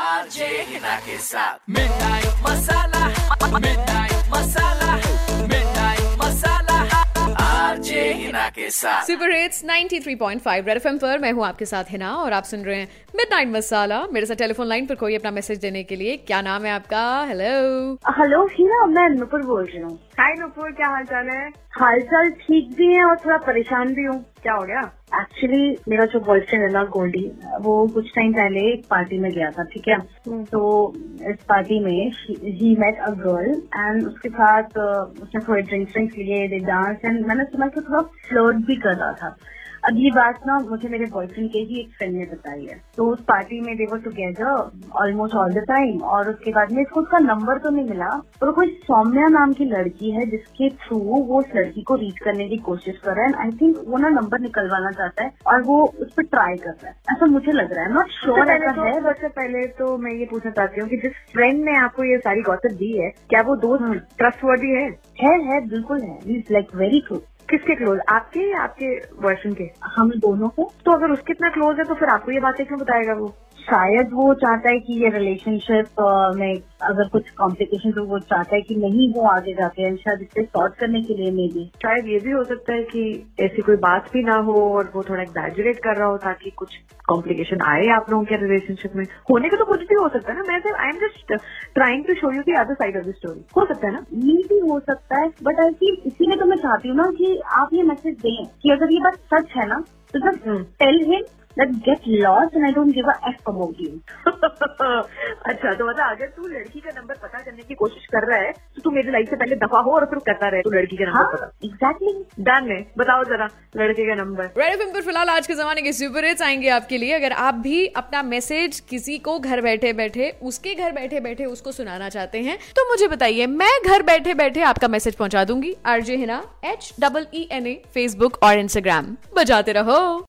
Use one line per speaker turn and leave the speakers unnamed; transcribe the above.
RJ Hina के साथ। Midnight Masala midnight Masala midnight Masala RJ Hina के साथ
सुपर हिट्स 93.5 रेड एफएम पर मैं हूँ आपके साथ हिना और आप सुन रहे हैं मिडनाइट मसाला मेरे साथ टेलीफोन लाइन पर कोई अपना मैसेज देने के लिए क्या नाम है आपका? हेलो
हेलो हिना मैं नुपुर बोल रही हूँ।
हाय नुपुर क्या हाल चाल है?
हाल चाल ठीक भी है और थोड़ा परेशान भी हूँ।
क्या हो गया?
एक्चुअली मेरा जो बॉयफ्रेंड है ना गोल्डी वो कुछ टाइम पहले एक पार्टी में गया था ठीक है? तो इस पार्टी में he met a girl and उसके साथ उसने थोड़े ड्रिंक्स ड्रिंक्स लिए दे डांस एंड मैंने सुना कि थोड़ा फ्लर्ट भी कर रहा था। अब ये बात ना मुझे मेरे बॉयफ्रेंड के ही एक फ्रेंड ने बताई है। तो उस पार्टी में they were together almost all the time और उसके बाद में इसको उसका नंबर तो नहीं मिला। पर कोई सौम्या नाम की लड़की है जिसके थ्रू वो उस लड़की को रीच करने की कोशिश कर रहा है। आई थिंक वो ना नंबर निकलवाना चाहता है और वो उस पर ट्राई कर रहा है। ऐसा मुझे लग रहा है। नॉट श्योर ऐसा
तो
है
सबसे पहले तो मैं ये पूछना चाहती हूँ कि जिस फ्रेंड ने आपको ये सारी गॉसिप दी है क्या वो दोस्त ट्रस्टवर्दी है?
है है बिल्कुल है। इज़ लाइक वेरी क्लोज
किसके क्लोज आपके या आपके बॉयफ्रेंड के?
हम दोनों को
तो अगर उसके इतना क्लोज है तो फिर आपको ये बातें क्यों बताएगा वो?
शायद वो चाहता है कि ये रिलेशनशिप में अगर कुछ कॉम्प्लिकेशन तो वो चाहता है कि नहीं वो आगे जाके and शायद इससे सॉर्ट करने के लिए मे भी
शायद ये भी हो सकता है कि ऐसी कोई बात भी ना हो और वो थोड़ा एग्जैजरेट कर रहा हो ताकि कुछ कॉम्प्लिकेशन आए आप लोगों के रिलेशनशिप में। होने का तो कुछ भी हो सकता है ना। मैं I am just trying to show you the other side of the story हो सकता है ना?
ये भी हो सकता है बट आई फील इसीलिए तो मैं चाहती हूँ ना कि आप ये मैसेज दें कि अगर ये बात सच है ना तो just
hmm.
Tell him that get lost and I don't give a F about you
अच्छा तो मतलब अगर तू लड़की का नंबर पता करने की कोशिश कर रहा है तो तू मेरी लाइफ से पहले दफ़ा हो और फिर करता रहे तू लड़की का
हाँ
नंबर पता।
एग्जैक्टली
डन है बताओ जरा लड़के का नंबर
रेड एफएम पर फ़िलहाल आज के जमाने के सुपर हिट्स आएँगे आपके लिए। अगर आप भी अपना मैसेज किसी को घर बैठे बैठे उसके घर बैठे बैठे उसको सुनाना चाहते हैं तो मुझे बताइए मैं घर बैठे बैठे आपका मैसेज पहुँचा दूँगी। RJ Hina H double E N A Facebook और इंस्टाग्राम बजाते रहो।